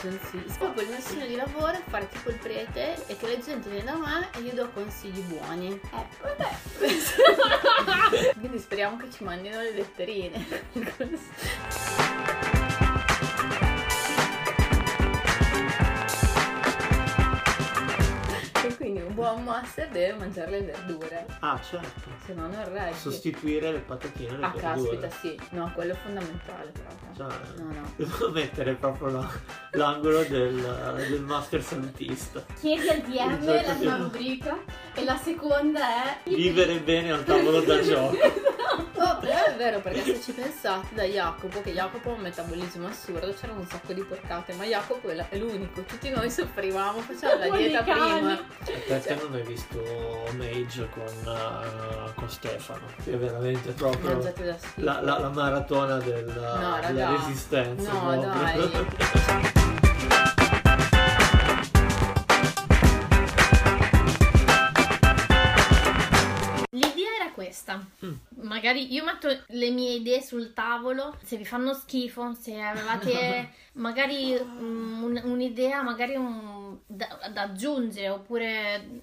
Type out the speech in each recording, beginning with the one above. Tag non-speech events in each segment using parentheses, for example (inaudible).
consigli. Proprio il mio sogno di lavoro è fare tipo il prete e che la gente viene da me e gli do consigli buoni. Eh, vabbè. (laughs) Quindi speriamo che ci mandino le letterine. (laughs) un buon master deve mangiare le verdure, Ah, certo. se no non reggi. Sostituire le patatine alle Ah, verdure. caspita, sì. No, quello è fondamentale proprio. Cioè, No, no. (laughs) Devo mettere proprio la- l'angolo del, del master santista. Chiedi al DM la tua rubrica e la seconda è Vivere bene al tavolo da (laughs) gioco. Però è vero perché se ci pensate da Jacopo, che Jacopo ha un metabolismo assurdo, c'erano un sacco di porcate, ma Jacopo è l'unico, tutti noi soffrivamo, facciamo la dieta i cani. prima. Perché non hai visto Mage con, eh, con Stefano? Che è veramente proprio la, la- la maratona del- raga. della resistenza. No, proprio. dai. (laughs) Questa. Mm. Magari io metto le mie idee sul tavolo, se vi fanno schifo, se avevate (laughs) magari mm, un- un'idea, magari un- da, da aggiungere, oppure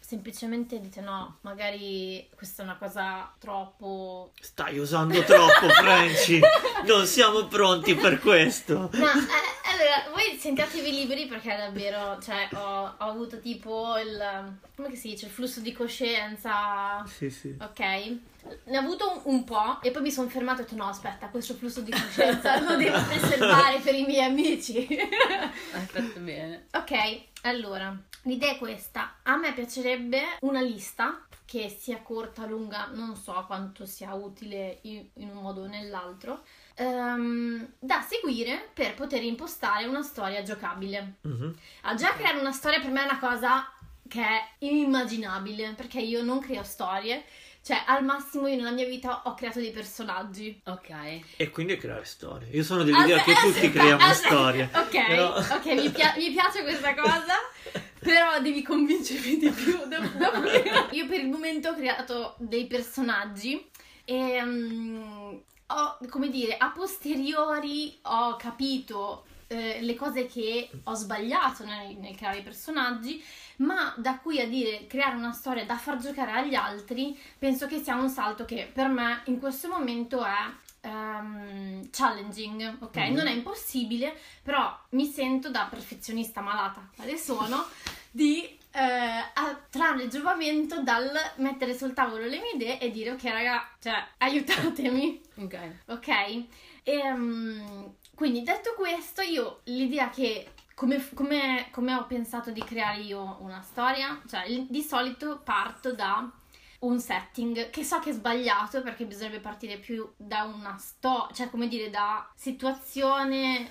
semplicemente dite no, magari questa è una cosa troppo... Stai usando troppo, Franci. (laughs) Non siamo pronti per questo. No, eh, allora, voi sentiatevi liberi perché davvero, cioè, ho, ho avuto tipo il... come si dice? Il flusso di coscienza Sì, sì. Ok, ne ho avuto un, un po' e poi mi sono fermata e ho detto no aspetta questo flusso di coscienza lo devo (laughs) preservare per i miei amici. (laughs) Hai fatto bene. ok, allora l'idea è questa, a me piacerebbe una lista che sia corta, lunga, non so quanto sia utile in, in un modo o nell'altro, ehm, da seguire per poter impostare una storia giocabile. Mhm. A già creare una storia per me è una cosa che è inimmaginabile, perché io non creo storie, cioè al massimo io nella mia vita ho creato dei personaggi. Ok. E quindi creare storie. Io sono dell'idea che Aspetta, tutti aspetta, creiamo aspetta. storie. Ok, Però- ok, mi, pia- mi piace questa cosa, (laughs) però devi convincermi di più. dopo- dopo- (laughs) Io per il momento ho creato dei personaggi e mm, ho, come dire, a posteriori ho capito eh, le cose che ho sbagliato nel, nel creare i personaggi, ma da qui a dire creare una storia da far giocare agli altri, penso che sia un salto che per me in questo momento è ehm, challenging, ok? Mhm. Non è impossibile, però mi sento da perfezionista malata, quale sono, di eh, a- trarre giovamento dal mettere sul tavolo le mie idee e dire ok raga, cioè aiutatemi, Ok. ok? E, mm, quindi detto questo, io l'idea che come, come- come ho pensato di creare io una storia, cioè di solito parto da un setting che so che è sbagliato perché bisognerebbe partire più da una storia, cioè come dire da situazione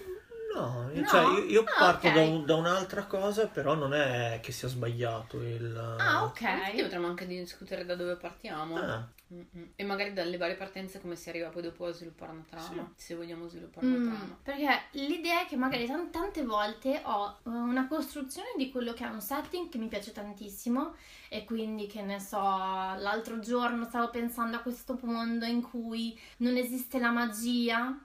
No, No? cioè io, io Ah, parto ok. da, un- da un'altra cosa, però non è che sia sbagliato il... Ah, ok. Quindi potremmo anche discutere da dove partiamo. Ah, Mm-mm. E magari dalle varie partenze come si arriva poi dopo a sviluppare una trama. Se vogliamo sviluppare Mm, una trama. perché l'idea è che magari tan- tante volte ho eh, una costruzione di quello che è un setting che mi piace tantissimo e quindi che ne so, l'altro giorno stavo pensando a questo mondo in cui non esiste la magia.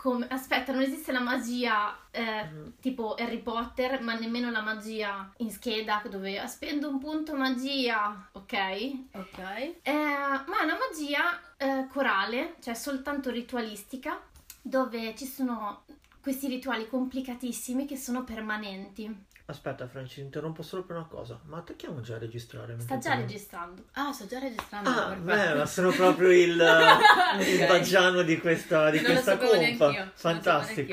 Come, aspetta, non esiste la magia eh, Mhm. tipo Harry Potter, ma nemmeno la magia in scheda dove spendo un punto magia, ok? Ok. Eh, ma è una magia eh, corale, cioè soltanto ritualistica, dove ci sono questi rituali complicatissimi che sono permanenti. Aspetta Franci, interrompo solo per una cosa. Ma attacchiamo già a registrare. Sta mentre già registrando. Ah, sto già registrando. Ah, beh, ma sono proprio il, (laughs) il Ok. baggiano di questa, di Non questa compa. Fantastico.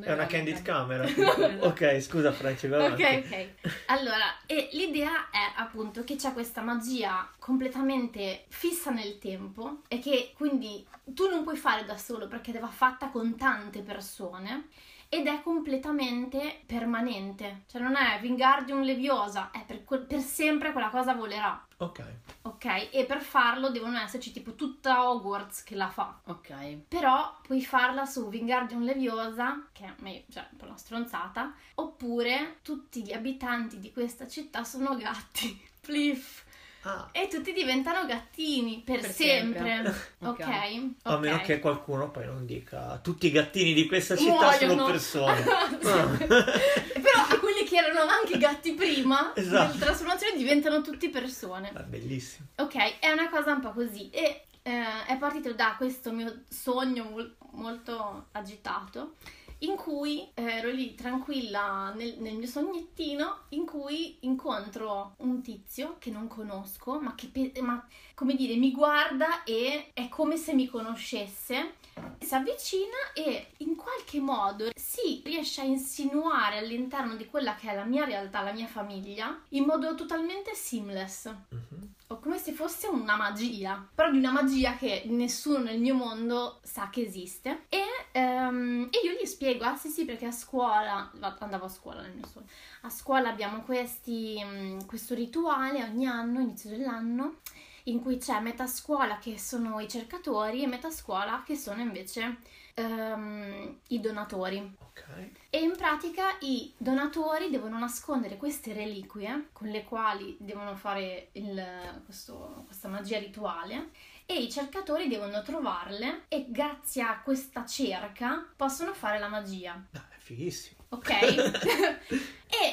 È una candid camera. (laughs) ok, scusa Franci, vai avanti. Ok, ok. Allora, e l'idea è appunto che c'è questa magia completamente fissa nel tempo e che quindi tu non puoi fare da solo perché va fatta con tante persone ed è completamente permanente. Cioè non è Wingardium Leviosa, è per, per sempre quella cosa volerà. Ok. Ok? E per farlo devono esserci tipo tutta Hogwarts che la fa. Ok. Però puoi farla su Wingardium Leviosa, che è me- cioè, un po' una stronzata, oppure tutti gli abitanti di questa città sono gatti. (laughs) Pliff. Ah, e tutti diventano gattini per, Per sempre. sempre. (laughs) ok? Ok. a meno che qualcuno poi non dica tutti i gattini di questa città sono Muoiono. persone. (laughs) Sì. Ah. Però che erano anche gatti prima, (laughs) Esatto. nella trasformazione diventano tutti persone. È bellissimo. Ok, è una cosa un po' così. E eh, è partito da questo mio sogno mol- molto agitato. In cui ero lì tranquilla nel, nel mio sognettino, in cui incontro un tizio che non conosco, ma che ma, come dire mi guarda e è come se mi conoscesse. Si avvicina e in qualche modo si riesce a insinuare all'interno di quella che è la mia realtà, la mia famiglia, in modo totalmente seamless Mhm. Come se fosse una magia, però di una magia che nessuno nel mio mondo sa che esiste. E, ehm, e io gli spiego, ah sì sì, perché a scuola, andavo a scuola nel mio sogno, a scuola abbiamo questi, mm, questo rituale ogni anno, inizio dell'anno, in cui c'è metà scuola che sono i cercatori e metà scuola che sono invece ehm, i donatori. Ok. E in pratica i donatori devono nascondere queste reliquie con le quali devono fare il- questo- questa magia rituale e i cercatori devono trovarle e grazie a questa cerca possono fare la magia. Ah, è fighissimo. Ok? (laughs) e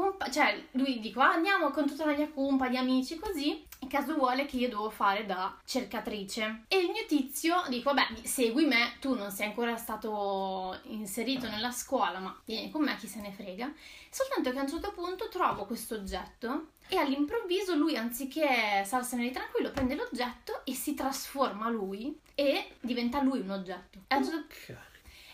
accompagno, cioè lui dico "Ah, andiamo con tutta la mia compa di amici così, in caso vuole che io devo fare da cercatrice. E il mio tizio dico vabbè segui me, tu non sei ancora stato inserito nella scuola ma vieni con me chi se ne frega. Soltanto che a un certo punto trovo questo oggetto e all'improvviso lui anziché starsene lì tranquillo prende l'oggetto e si trasforma lui e diventa lui un oggetto. A un certo.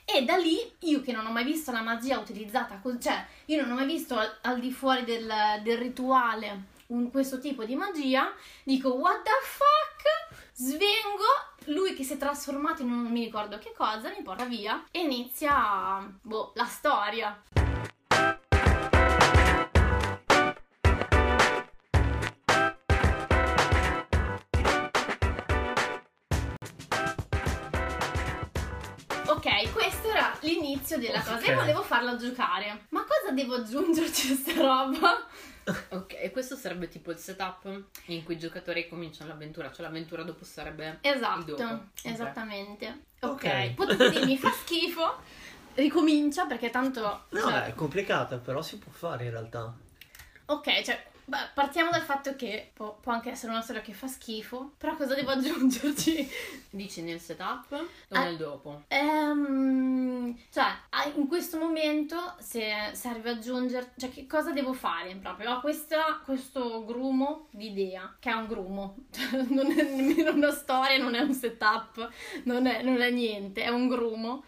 E da lì, io che non ho mai visto la magia utilizzata, cioè io non ho mai visto al, al di fuori del, del rituale un- questo tipo di magia, dico what the fuck? Svengo, lui che si è trasformato in non mi ricordo che cosa, mi porta via e inizia, boh, la storia. Ok, questo era l'inizio della cosa e volevo farla giocare. Ma cosa devo aggiungerci a sta roba? Ok, e questo sarebbe tipo il setup in cui i giocatori cominciano l'avventura, cioè l'avventura dopo sarebbe Esatto, dopo. Esattamente. Ok, Ok. potete dirmi (laughs) fa schifo, ricomincia perché tanto... No, cioè, è complicata, però si può fare in realtà. Ok, cioè, beh, partiamo dal fatto che può, può anche essere una storia che fa schifo, però cosa devo (laughs) aggiungerci? Dici nel setup o Ah. nel dopo? Ehm, cioè, in questo momento se serve aggiungere, cioè che cosa devo fare proprio? Ho questa- questo grumo di idea, che è un grumo, (laughs) non è nemmeno una storia, non è un setup, non è, non è niente, è un grumo.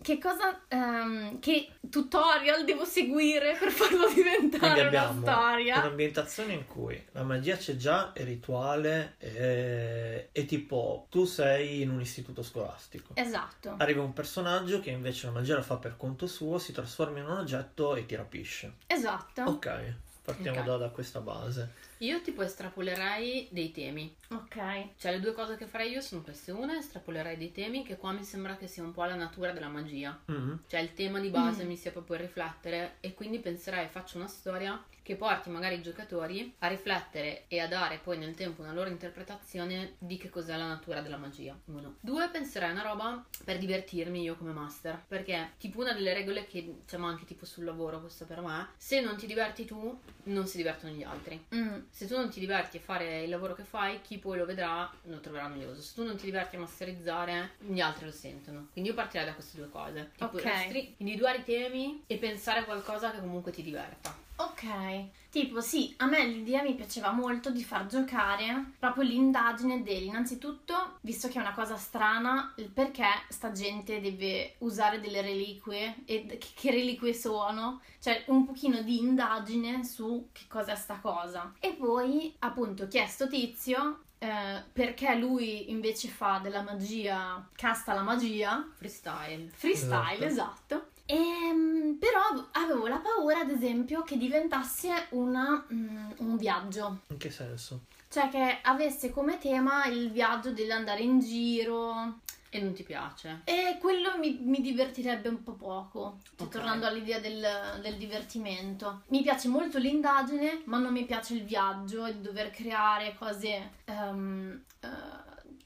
Che cosa, ehm, che tutorial devo seguire per farlo (laughs) diventare una storia? un'ambientazione in cui la magia c'è già, è rituale, è, è tipo tu sei in un istituto scolastico. Esatto, Arriva un personaggio che invece la magia la fa per conto suo, si trasforma in un oggetto e ti rapisce. esatto. Ok, partiamo Ok. Da, da questa base. Io tipo estrapolerei dei temi. Ok, Cioè le due cose che farei io sono queste. Una, estrapolerei dei temi che qua mi sembra che sia un po' la natura della magia. Mhm. Cioè il tema di base Mm. mi sia proprio il riflettere e quindi penserei faccio una storia che porti magari i giocatori a riflettere e a dare poi nel tempo una loro interpretazione di che cos'è la natura della magia. Uno. Due, penserei a una roba per divertirmi io come master. Perché tipo una delle regole che diciamo anche tipo sul lavoro, questo per me, se non ti diverti tu, non si divertono gli altri. Mm, Se tu non ti diverti a fare il lavoro che fai, chi poi lo vedrà lo troverà noioso. Se tu non ti diverti a masterizzare, gli altri lo sentono. Quindi io partirei da queste due cose. Tipo Ok. individuare i temi e pensare a qualcosa che comunque ti diverta. Ok, tipo sì, a me l'idea mi piaceva molto di far giocare proprio l'indagine del, innanzitutto, visto che è una cosa strana, il perché sta gente deve usare delle reliquie e che, che reliquie sono, cioè un pochino di indagine su che cosa è sta cosa. E poi, appunto, chiesto Tizio eh, perché lui invece fa della magia, casta la magia, Freestyle. freestyle, esatto. Ehm, però avevo la paura, ad esempio, che diventasse una, mm, un viaggio. In che senso? Cioè che avesse come tema il viaggio dell'andare in giro. E non ti piace? E quello mi, mi divertirebbe un po' poco, cioè, Ok. tornando all'idea del, del divertimento. Mi piace molto l'indagine, ma non mi piace il viaggio e dover creare cose, ehm, eh,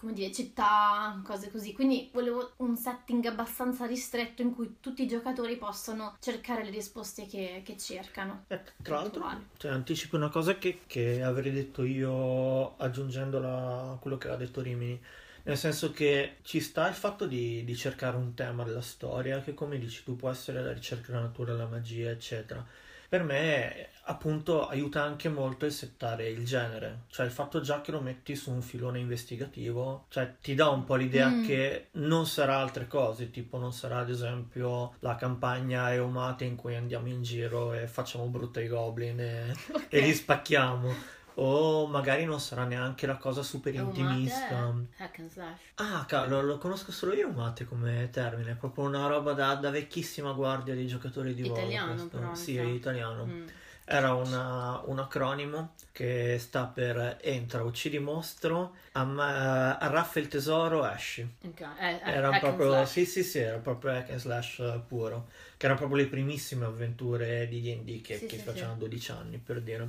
come dire, città, cose così. Quindi volevo un setting abbastanza ristretto in cui tutti i giocatori possono cercare le risposte che, che cercano. Eh, tra l'altro, cioè, anticipo una cosa che, che avrei detto io aggiungendola a quello che aveva detto Rimini. Nel senso che ci sta il fatto di, di cercare un tema della storia, che come dici tu può essere la ricerca della natura, la magia, eccetera. Per me, appunto, aiuta anche molto il settare il genere, cioè il fatto già che lo metti su un filone investigativo, cioè ti dà un po' l'idea Mm. che non sarà altre cose, tipo non sarà ad esempio la campagna Eumate in cui andiamo in giro e facciamo brutto ai goblin e, e li spacchiamo. O magari non sarà neanche la cosa super intimista. è Hack and slash. Ah, cavolo, lo conosco solo io Mate come termine, è proprio una roba da, da vecchissima guardia di giocatori di Italiano, Warcraft. però, Sì, è italiano. Mm. Era una- un acronimo che sta per entra, uccidi mostro, amma- arraffa il tesoro, esci. Ok, eh, eh, Era proprio, sì, sì, sì, era proprio hack and slash eh, puro, che erano proprio le primissime avventure di D&D che, Sì, che sì, facevano sì. 12 anni, per dire.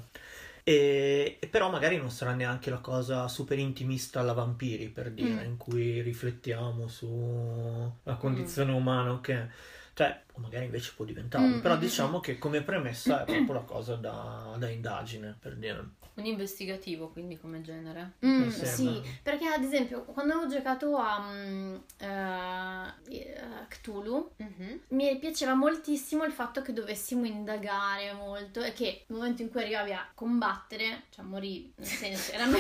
E, e però magari non sarà neanche la cosa super intimista alla vampiri, per dire, Mm. in cui riflettiamo sulla Mm. condizione umana, ok? Cioè, o magari invece può diventarlo, Mm, però mm, diciamo che come premessa è proprio la (clears throat) cosa da, da indagine, per dire. Un investigativo, quindi come genere. Mm, sì, perché ad esempio quando ho giocato a mm, eh, eh, Cthulhu Mhm. mi piaceva moltissimo il fatto che dovessimo indagare molto e che nel momento in cui arrivavi a combattere, cioè morivi, nel senso, era (laughs) Beh,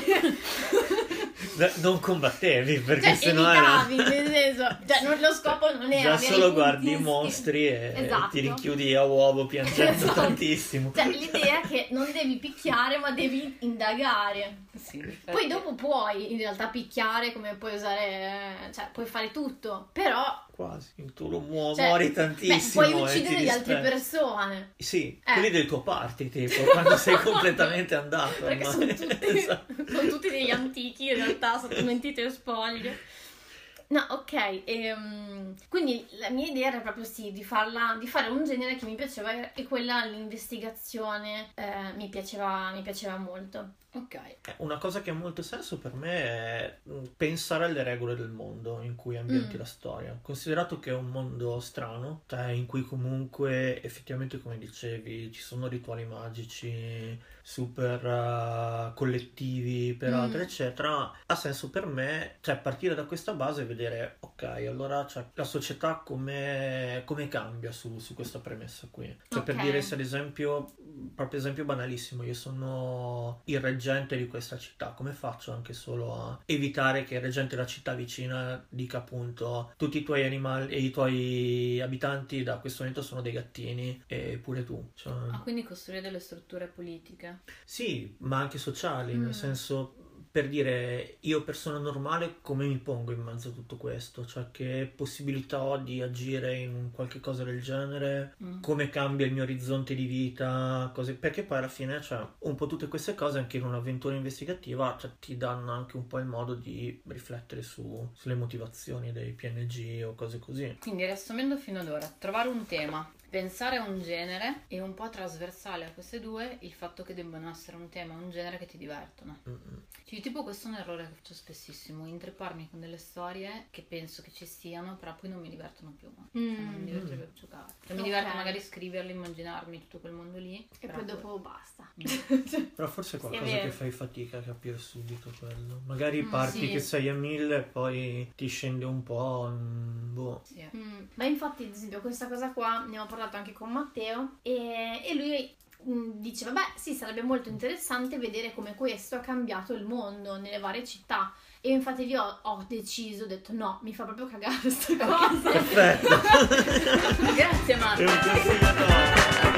Non combattevi, perché cioè, sennò era... evitavi, nel senso, cioè, non- lo scopo non era Già solo guardi i mostri e Esatto. ti rinchiudi a uovo piangendo Esatto. tantissimo. Cioè, l'idea è che non devi picchiare, ma devi indagare. Sì. Poi dopo puoi in realtà picchiare, come puoi usare, cioè puoi fare tutto, però Quasi, tu lo muo- Cioè, muori beh, tantissimo. puoi e uccidere le altre persone. Sì, Eh. quelli del tuo party, tipo, quando sei (laughs) completamente andato. Perché sono tutti, (laughs) Esatto. sono tutti degli antichi in realtà, sotto mentite e spoglie. No, ok, ehm, quindi la mia idea era proprio sì, di, farla, di fare un genere che mi piaceva e quella, l'investigazione, eh, mi, piaceva, mi piaceva molto. Ok. Eh, Una cosa che ha molto senso per me è mm, pensare alle regole del mondo in cui ambienti Mm. la storia. Considerato che è un mondo strano, cioè in cui comunque effettivamente, come dicevi, ci sono rituali magici super eh, collettivi per Mm. eccetera, ha senso per me, cioè partire da questa base e vedere, ok, allora cioè, la società come, come cambia su, su questa premessa qui. Cioè per Ok. dire se ad esempio, proprio esempio banalissimo, io sono il reggente di questa città, come faccio anche solo a evitare che il reggente della città vicina dica appunto tutti i tuoi animali e i tuoi abitanti da questo momento sono dei gattini e pure tu. Cioè, Ah, quindi costruire delle strutture politiche. sì, ma anche sociali, Mm. nel senso per dire io persona normale come mi pongo in mezzo a tutto questo, cioè che possibilità ho di agire in qualche cosa del genere, Mm. come cambia il mio orizzonte di vita, cose, perché poi alla fine cioè, un po' tutte queste cose anche in un'avventura investigativa cioè, ti danno anche un po' il modo di riflettere su- sulle motivazioni dei PNG o cose così. Quindi riassumendo fino ad ora, trovare un tema, pensare a un genere e un po' trasversale a queste due il fatto che debbano essere un tema un genere che ti divertono. Mm-mm. Cioè, tipo questo è un errore che faccio spessissimo, intripparmi con delle storie che penso che ci siano, però poi non mi divertono più. Cioè, non mi divertirebbe più giocare. Cioè, mi Ok. diverte magari scriverli, immaginarmi tutto quel mondo lì. E poi dopo basta. (laughs) Però forse è è qualcosa vero. che fai fatica a capire subito quello. Magari Mm, parti sì. che sei a mille e poi ti scende un po'. mm, boh. Sì. Mm, Ma infatti, ad esempio, questa cosa qua ne ho parlato anche con Matteo e, e lui mm, diceva, beh sì, sarebbe molto interessante vedere come questo ha cambiato il mondo nelle varie città. E infatti io ho, ho deciso, ho detto no, mi fa proprio cagare questa cosa. Perfetto. (laughs) Grazie È